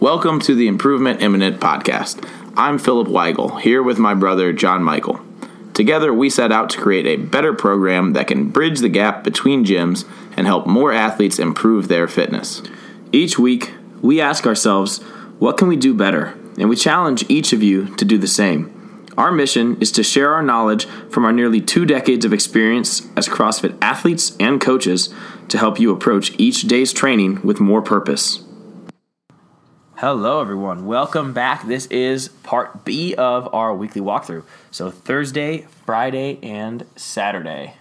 Welcome to the Improvement Imminent podcast. I'm Philip Weigel, here with my brother JonMichael. Together, we set out to create a better program that can bridge the gap between gyms and help more athletes improve their fitness. Each week, we ask ourselves, what can we do better? And we challenge each of you to do the same. Our mission is to share our knowledge from our nearly two decades of experience as CrossFit athletes and coaches to help you approach each day's training with more purpose. Hello, everyone. Welcome back. This is part B of our weekly walkthrough. So, Thursday, Friday, and Saturday.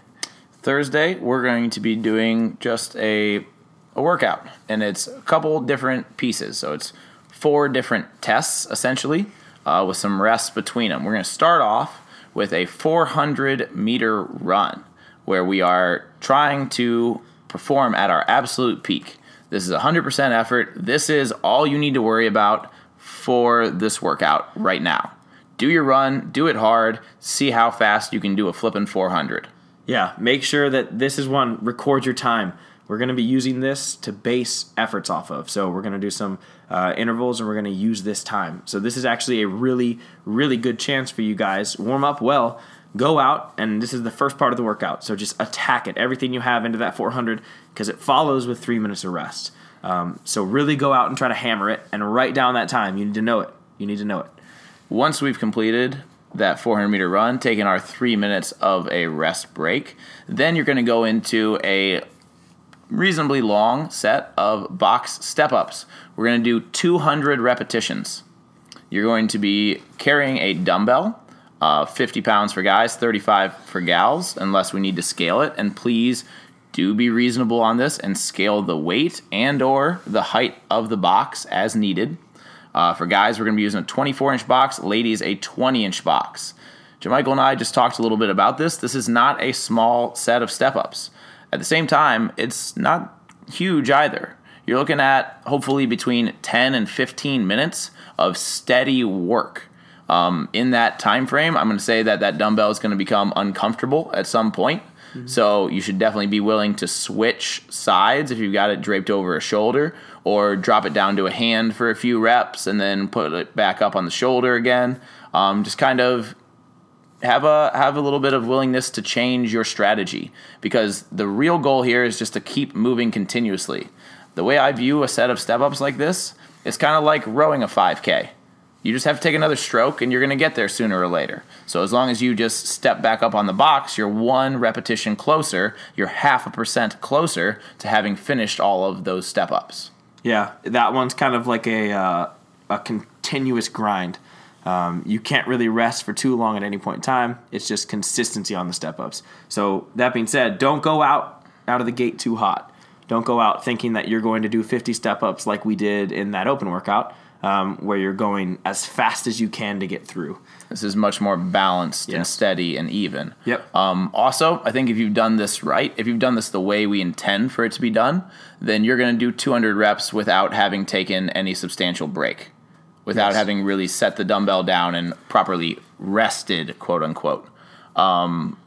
Thursday, we're going to be doing just a, a workout, and it's a couple different pieces. So, it's four different tests essentially uh, with some rests between them. We're going to start off with a 400 meter run where we are trying to perform at our absolute peak. This is 100% effort. This is all you need to worry about for this workout right now. Do your run, do it hard, see how fast you can do a flipping 400. Yeah, make sure that this is one, record your time. We're going to be using this to base efforts off of. So we're going to do some uh, intervals and we're going to use this time. So this is actually a really, really good chance for you guys. Warm up well, go out, and this is the first part of the workout. So just attack it, everything you have into that 400 because it follows with three minutes of rest. Um, so really go out and try to hammer it and write down that time. You need to know it. You need to know it. Once we've completed that 400 meter run, taking our three minutes of a rest break, then you're going to go into a reasonably long set of box step ups. We're going to do 200 repetitions. You're going to be carrying a dumbbell, uh, 50 pounds for guys, 35 for gals, unless we need to scale it. And please do be reasonable on this and scale the weight and or the height of the box as needed. Uh, for guys, we're going to be using a 24 inch box. Ladies, a 20 inch box. JonMichael and I just talked a little bit about this. This is not a small set of step ups. At the same time, it's not huge either. You're looking at hopefully between 10 and 15 minutes of steady work. Um, in that time frame, I'm going to say that that dumbbell is going to become uncomfortable at some point. Mm-hmm. So you should definitely be willing to switch sides if you've got it draped over a shoulder, or drop it down to a hand for a few reps and then put it back up on the shoulder again. Um, just kind of have a have a little bit of willingness to change your strategy because the real goal here is just to keep moving continuously. The way I view a set of step ups like this, it's kind of like rowing a 5K. You just have to take another stroke and you're going to get there sooner or later. So as long as you just step back up on the box, you're one repetition closer, you're half a percent closer to having finished all of those step ups. Yeah, that one's kind of like a uh, a continuous grind. Um, you can't really rest for too long at any point in time. It's just consistency on the step ups. So that being said, don't go out out of the gate too hot. Don't go out thinking that you're going to do 50 step ups like we did in that open workout, um, where you're going as fast as you can to get through. This is much more balanced yes. and steady and even. Yep. Um, also, I think if you've done this right, if you've done this the way we intend for it to be done, then you're going to do 200 reps without having taken any substantial break without yes. having really set the dumbbell down and properly rested, quote unquote. Um,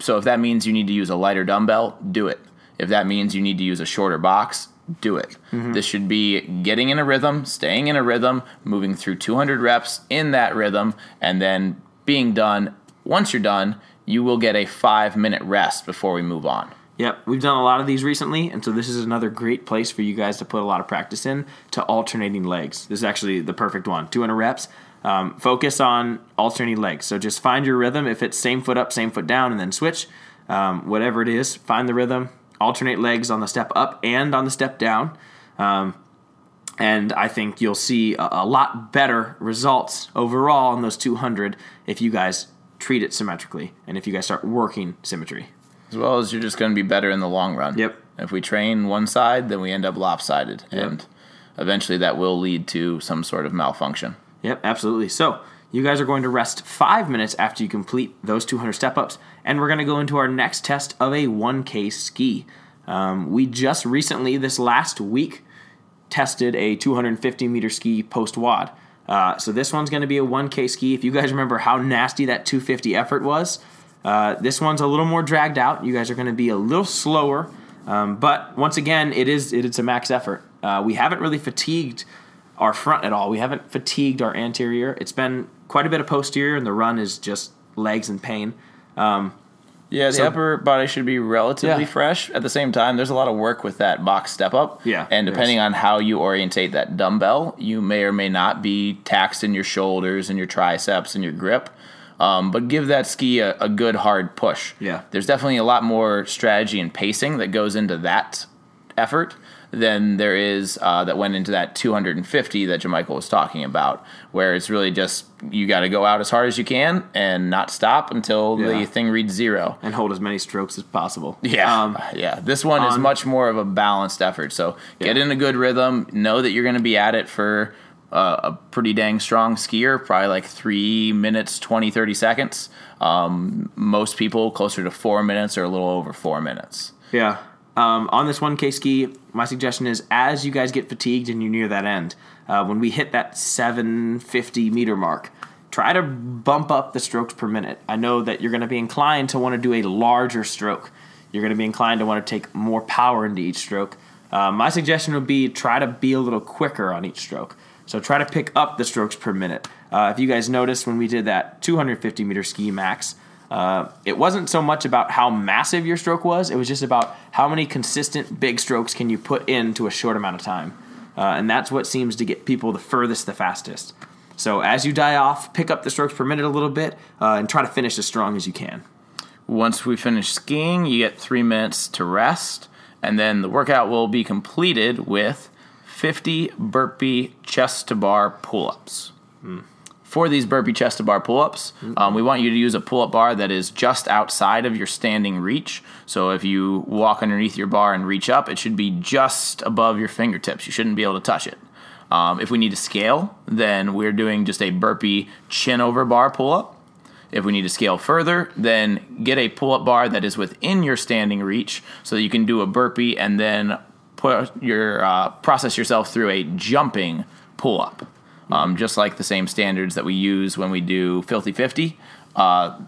so if that means you need to use a lighter dumbbell, do it. If that means you need to use a shorter box, do it. Mm-hmm. This should be getting in a rhythm, staying in a rhythm, moving through 200 reps in that rhythm, and then being done. Once you're done, you will get a five minute rest before we move on. Yep, we've done a lot of these recently, and so this is another great place for you guys to put a lot of practice in to alternating legs. This is actually the perfect one. 200 reps. Um, focus on alternating legs. So just find your rhythm. If it's same foot up, same foot down, and then switch, um, whatever it is, find the rhythm. Alternate legs on the step up and on the step down. Um, and I think you'll see a, a lot better results overall on those 200 if you guys treat it symmetrically and if you guys start working symmetry. As well as you're just going to be better in the long run. Yep. If we train one side, then we end up lopsided. Yep. And eventually that will lead to some sort of malfunction. Yep, absolutely. So you guys are going to rest five minutes after you complete those 200 step ups, and we're going to go into our next test of a 1K ski. Um, we just recently, this last week, tested a 250 meter ski post WOD. Uh, so this one's going to be a 1K ski. If you guys remember how nasty that 250 effort was, uh, this one's a little more dragged out. You guys are going to be a little slower, um, but once again, it is it, it's a max effort. Uh, we haven't really fatigued our front at all. We haven't fatigued our anterior. It's been quite a bit of posterior, and the run is just legs and pain. Um, Yeah, the So- upper body should be relatively Yeah. fresh. At the same time, there's a lot of work with that box step up. Yeah, And depending on how you orientate that dumbbell, you may or may not be taxed in your shoulders and your triceps and your grip. Um, but give that ski a, a good hard push. Yeah. There's definitely a lot more strategy and pacing that goes into that effort than there is uh, that went into that 250 that JonMichael was talking about, where it's really just you got to go out as hard as you can and not stop until Yeah. the thing reads zero. and hold as many strokes as possible. Yeah, Um, yeah. This one is much more of a balanced effort. So get in a good rhythm. Know that you're going to be at it for uh, a pretty dang strong skier, probably like three minutes, 20, 30 seconds. Um, most people closer to four minutes or a little over four minutes. Yeah. Um, on this 1K ski, my suggestion is as you guys get fatigued and you're near that end, uh, when we hit that 750 meter mark, try to bump up the strokes per minute. I know that you're going to be inclined to want to do a larger stroke. You're going to be inclined to want to take more power into each stroke. Uh, my suggestion would be try to be a little quicker on each stroke. So try to pick up the strokes per minute. Uh, if you guys noticed when we did that 250 meter ski max, uh, it wasn't so much about how massive your stroke was, it was just about how many consistent big strokes can you put into a short amount of time. Uh, and that's what seems to get people the furthest, the fastest. So as you die off, pick up the strokes per minute a little bit uh, and try to finish as strong as you can. Once we finish skiing, you get three minutes to rest, and then the workout will be completed with 50 burpee chest to bar pull ups. For these burpee chest to bar pull ups, um, we want you to use a pull up bar that is just outside of your standing reach. So if you walk underneath your bar and reach up, it should be just above your fingertips. You shouldn't be able to touch it. Um, if we need to scale, then we're doing just a burpee chin over bar pull up. If we need to scale further, then get a pull up bar that is within your standing reach so that you can do a burpee and then put your uh, process yourself through a jumping pull up. Um, just like the same standards that we use when we do filthy 50. Uh,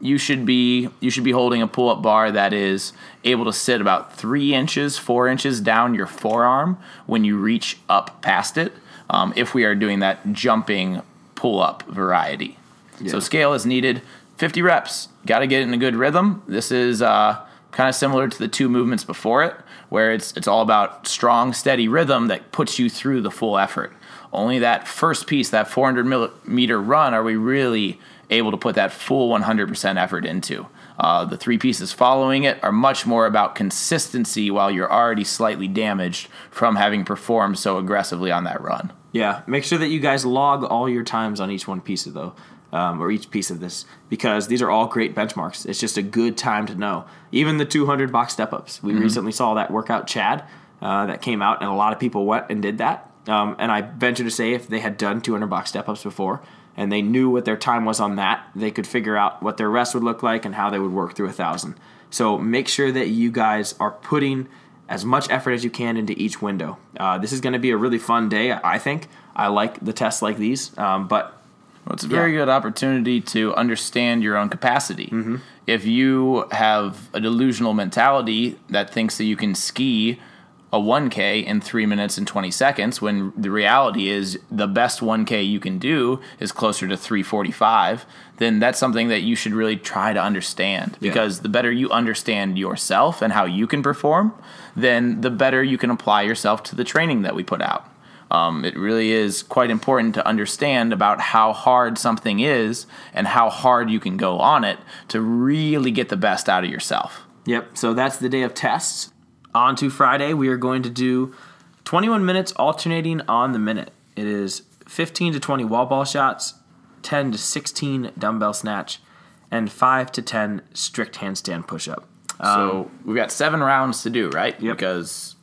you should be you should be holding a pull up bar that is able to sit about three inches, four inches down your forearm when you reach up past it. Um, if we are doing that jumping pull up variety, so scale is needed. 50 reps. Got to get in a good rhythm. This is uh, kind of similar to the two movements before it, where it's it's all about strong, steady rhythm that puts you through the full effort. Only that first piece, that 400 millimeter run, are we really able to put that full 100% effort into. Uh, the three pieces following it are much more about consistency while you're already slightly damaged from having performed so aggressively on that run. Yeah, make sure that you guys log all your times on each one piece of though, um, or each piece of this, because these are all great benchmarks. It's just a good time to know. Even the 200 box step ups. We recently saw that workout Chad uh, that came out, and a lot of people went and did that. Um, and I venture to say, if they had done 200 box step ups before and they knew what their time was on that, they could figure out what their rest would look like and how they would work through a thousand. So make sure that you guys are putting as much effort as you can into each window. Uh, this is going to be a really fun day, I think. I like the tests like these, um, but Well, it's a very Yeah. good opportunity to understand your own capacity. Mm-hmm. If you have a delusional mentality that thinks that you can ski a 1K in three minutes and 20 seconds, when the reality is the best 1K you can do is closer to 345, then that's something that you should really try to understand. Yeah. Because the better you understand yourself and how you can perform, then the better you can apply yourself to the training that we put out. Um, it really is quite important to understand about how hard something is and how hard you can go on it to really get the best out of yourself. Yep. So that's the day of tests. On to Friday, we are going to do 21 minutes alternating on the minute. It is 15 to 20 wall ball shots, 10 to 16 dumbbell snatch, and 5 to 10 strict handstand push up. So we've got seven rounds to do, right? Yep. Because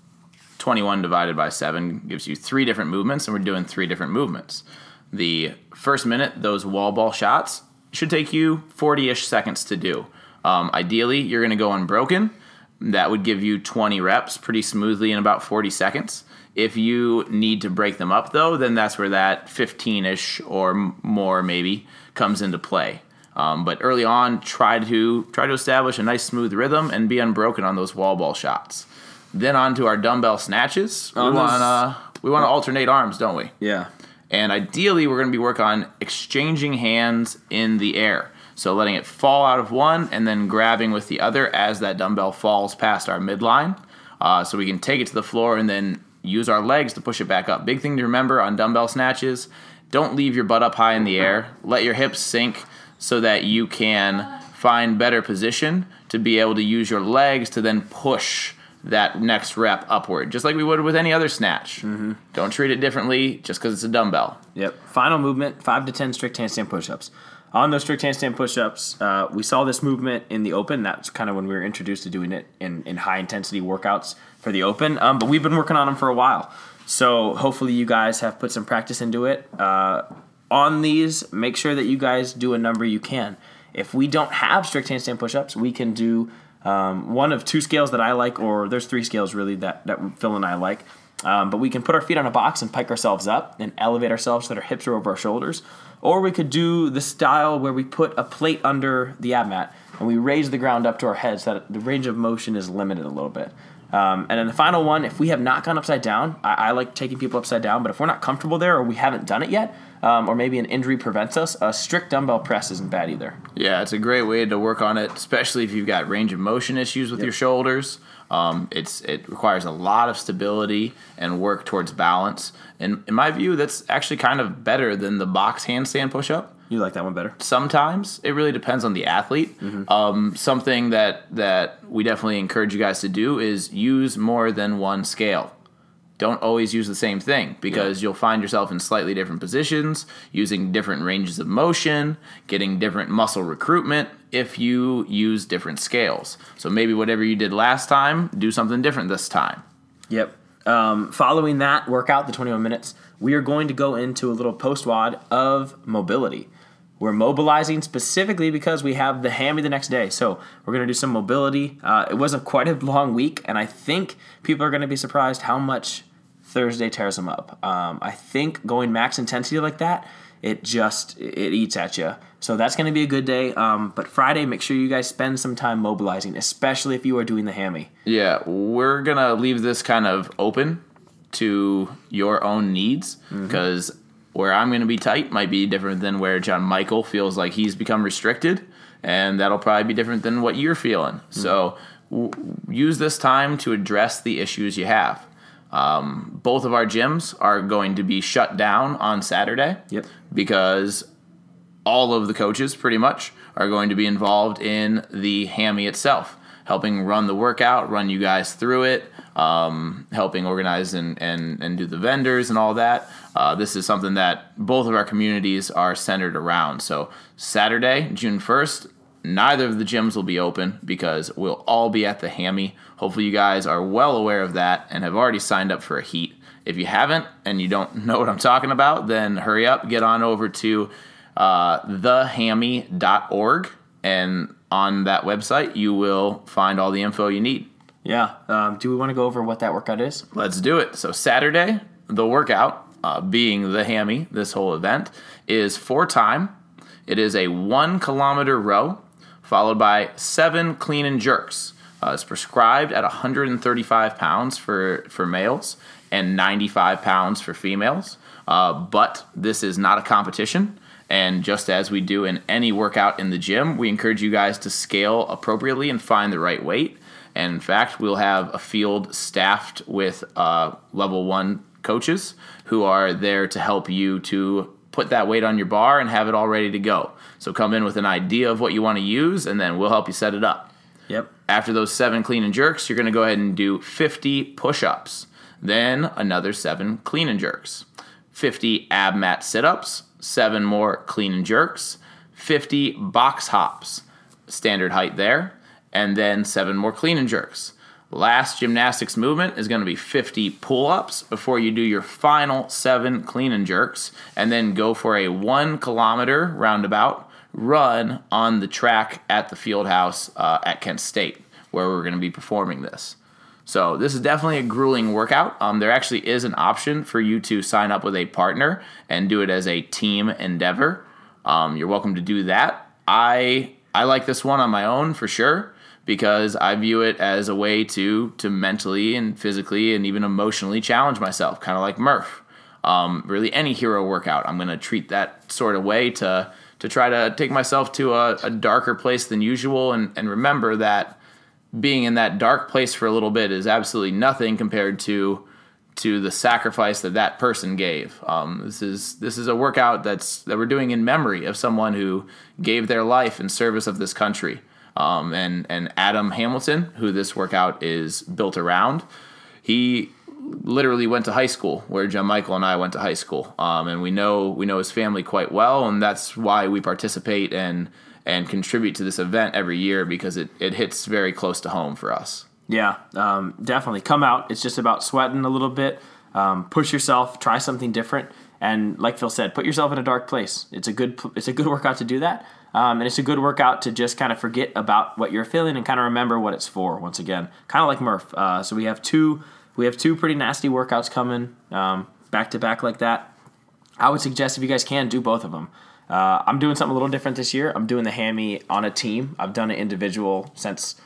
21 divided by seven gives you three different movements, and we're doing three different movements. The first minute, those wall ball shots should take you 40 ish seconds to do. Um, ideally, you're going to go unbroken. That would give you 20 reps pretty smoothly in about 40 seconds. If you need to break them up, though, then that's where that 15 ish or more maybe comes into play. Um, but early on, try to try to establish a nice smooth rhythm and be unbroken on those wall ball shots. Then on to our dumbbell snatches. We those- wanna We want to alternate arms, don't we? Yeah. And ideally, we're going to be working on exchanging hands in the air. So letting it fall out of one and then grabbing with the other as that dumbbell falls past our midline. Uh, so we can take it to the floor and then use our legs to push it back up. Big thing to remember on dumbbell snatches don't leave your butt up high in the air. Let your hips sink so that you can find better position to be able to use your legs to then push that next rep upward, just like we would with any other snatch. Mm-hmm. Don't treat it differently just because it's a dumbbell. Yep. Final movement: five to ten strict handstand push-ups. On those strict handstand push-ups, uh, we saw this movement in the open. That's kind of when we were introduced to doing it in, in high intensity workouts for the open. Um, but we've been working on them for a while. So hopefully you guys have put some practice into it. Uh, on these, make sure that you guys do a number you can. If we don't have strict handstand push-ups, we can do um, one of two scales that I like, or there's three scales really that, that Phil and I like. Um, but we can put our feet on a box and pike ourselves up and elevate ourselves so that our hips are over our shoulders. Or we could do the style where we put a plate under the ab mat and we raise the ground up to our heads so that the range of motion is limited a little bit. Um, and then the final one, if we have not gone upside down, I, I, like taking people upside down, but if we're not comfortable there or we haven't done it yet, um, or maybe an injury prevents us, a strict dumbbell press isn't bad either. Yeah, it's a great way to work on it, especially if you've got range of motion issues with yep. your shoulders. Um, it's it requires a lot of stability and work towards balance. And in my view, that's actually kind of better than the box handstand push up. You like that one better? Sometimes it really depends on the athlete. Mm-hmm. Um, something that that we definitely encourage you guys to do is use more than one scale. Don't always use the same thing because yeah. you'll find yourself in slightly different positions, using different ranges of motion, getting different muscle recruitment if you use different scales. So maybe whatever you did last time, do something different this time. Yep. Um, following that workout, the 21 minutes, we are going to go into a little post WOD of mobility. We're mobilizing specifically because we have the hammy the next day. So we're going to do some mobility. Uh, it was a quite a long week, and I think people are going to be surprised how much Thursday tears them up. Um, I think going max intensity like that, it just it eats at you. So that's going to be a good day. Um, but Friday, make sure you guys spend some time mobilizing, especially if you are doing the hammy. Yeah, we're gonna leave this kind of open to your own needs because mm-hmm where I'm going to be tight might be different than where JonMichael feels like he's become restricted, and that'll probably be different than what you're feeling. Mm-hmm. So w- use this time to address the issues you have. Um, both of our gyms are going to be shut down on Saturday. Yep. Because all of the coaches, pretty much, are going to be involved in the hammy itself, helping run the workout, run you guys through it, um, helping organize and, and, and do the vendors and all that. Uh, this is something that both of our communities are centered around. So, Saturday, June 1st, neither of the gyms will be open because we'll all be at the Hammy. Hopefully, you guys are well aware of that and have already signed up for a heat. If you haven't and you don't know what I'm talking about, then hurry up, get on over to uh, thehammy.org, and on that website, you will find all the info you need. Yeah. Um, do we want to go over what that workout is? Let's do it. So, Saturday, the workout, uh, being the hammy, this whole event, is for time. It is a one kilometer row, followed by seven clean and jerks. Uh, it's prescribed at 135 pounds for, for males and 95 pounds for females. Uh, but this is not a competition. And just as we do in any workout in the gym, we encourage you guys to scale appropriately and find the right weight. And in fact, we'll have a field staffed with uh, level one coaches who are there to help you to put that weight on your bar and have it all ready to go. So come in with an idea of what you want to use, and then we'll help you set it up. Yep. After those seven clean and jerks, you're going to go ahead and do 50 push ups, then another seven clean and jerks, 50 ab mat sit ups, seven more clean and jerks, 50 box hops, standard height there and then seven more clean and jerks. Last gymnastics movement is going to be 50 pull ups before you do your final seven clean and jerks, and then go for a one kilometer roundabout run on the track at the field house uh, at Kent State, where we're going to be performing this. So, this is definitely a grueling workout. Um, there actually is an option for you to sign up with a partner and do it as a team endeavor. Um, you're welcome to do that. I I like this one on my own for sure because I view it as a way to to mentally and physically and even emotionally challenge myself, kind of like Murph. Um, really, any hero workout, I'm going to treat that sort of way to to try to take myself to a, a darker place than usual, and and remember that being in that dark place for a little bit is absolutely nothing compared to to the sacrifice that that person gave. Um, this is this is a workout that's that we're doing in memory of someone who gave their life in service of this country. Um, and and Adam Hamilton, who this workout is built around, he literally went to high school where JonMichael and I went to high school, um, and we know we know his family quite well, and that's why we participate and and contribute to this event every year because it, it hits very close to home for us. Yeah, um, definitely come out. It's just about sweating a little bit. Um, push yourself, try something different, and like Phil said, put yourself in a dark place. It's a good it's a good workout to do that, um, and it's a good workout to just kind of forget about what you're feeling and kind of remember what it's for. Once again, kind of like Murph. Uh, so we have two we have two pretty nasty workouts coming back to back like that. I would suggest if you guys can do both of them. Uh, I'm doing something a little different this year. I'm doing the hammy on a team. I've done it individual since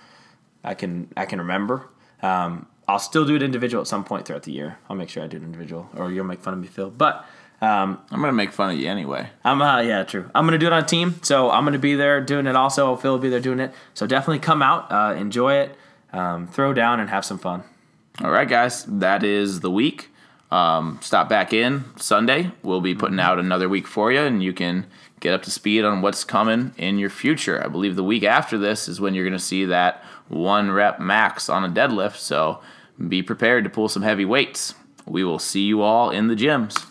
I can I can remember. Um, I'll still do it individual at some point throughout the year. I'll make sure I do it individual, or you'll make fun of me, Phil. But um, I'm gonna make fun of you anyway. I'm uh, yeah, true. I'm gonna do it on a team, so I'm gonna be there doing it. Also, Phil will be there doing it. So definitely come out, uh, enjoy it, um, throw down, and have some fun. All right, guys, that is the week. Um, stop back in Sunday. We'll be putting out another week for you, and you can get up to speed on what's coming in your future. I believe the week after this is when you're going to see that one rep max on a deadlift. So be prepared to pull some heavy weights. We will see you all in the gyms.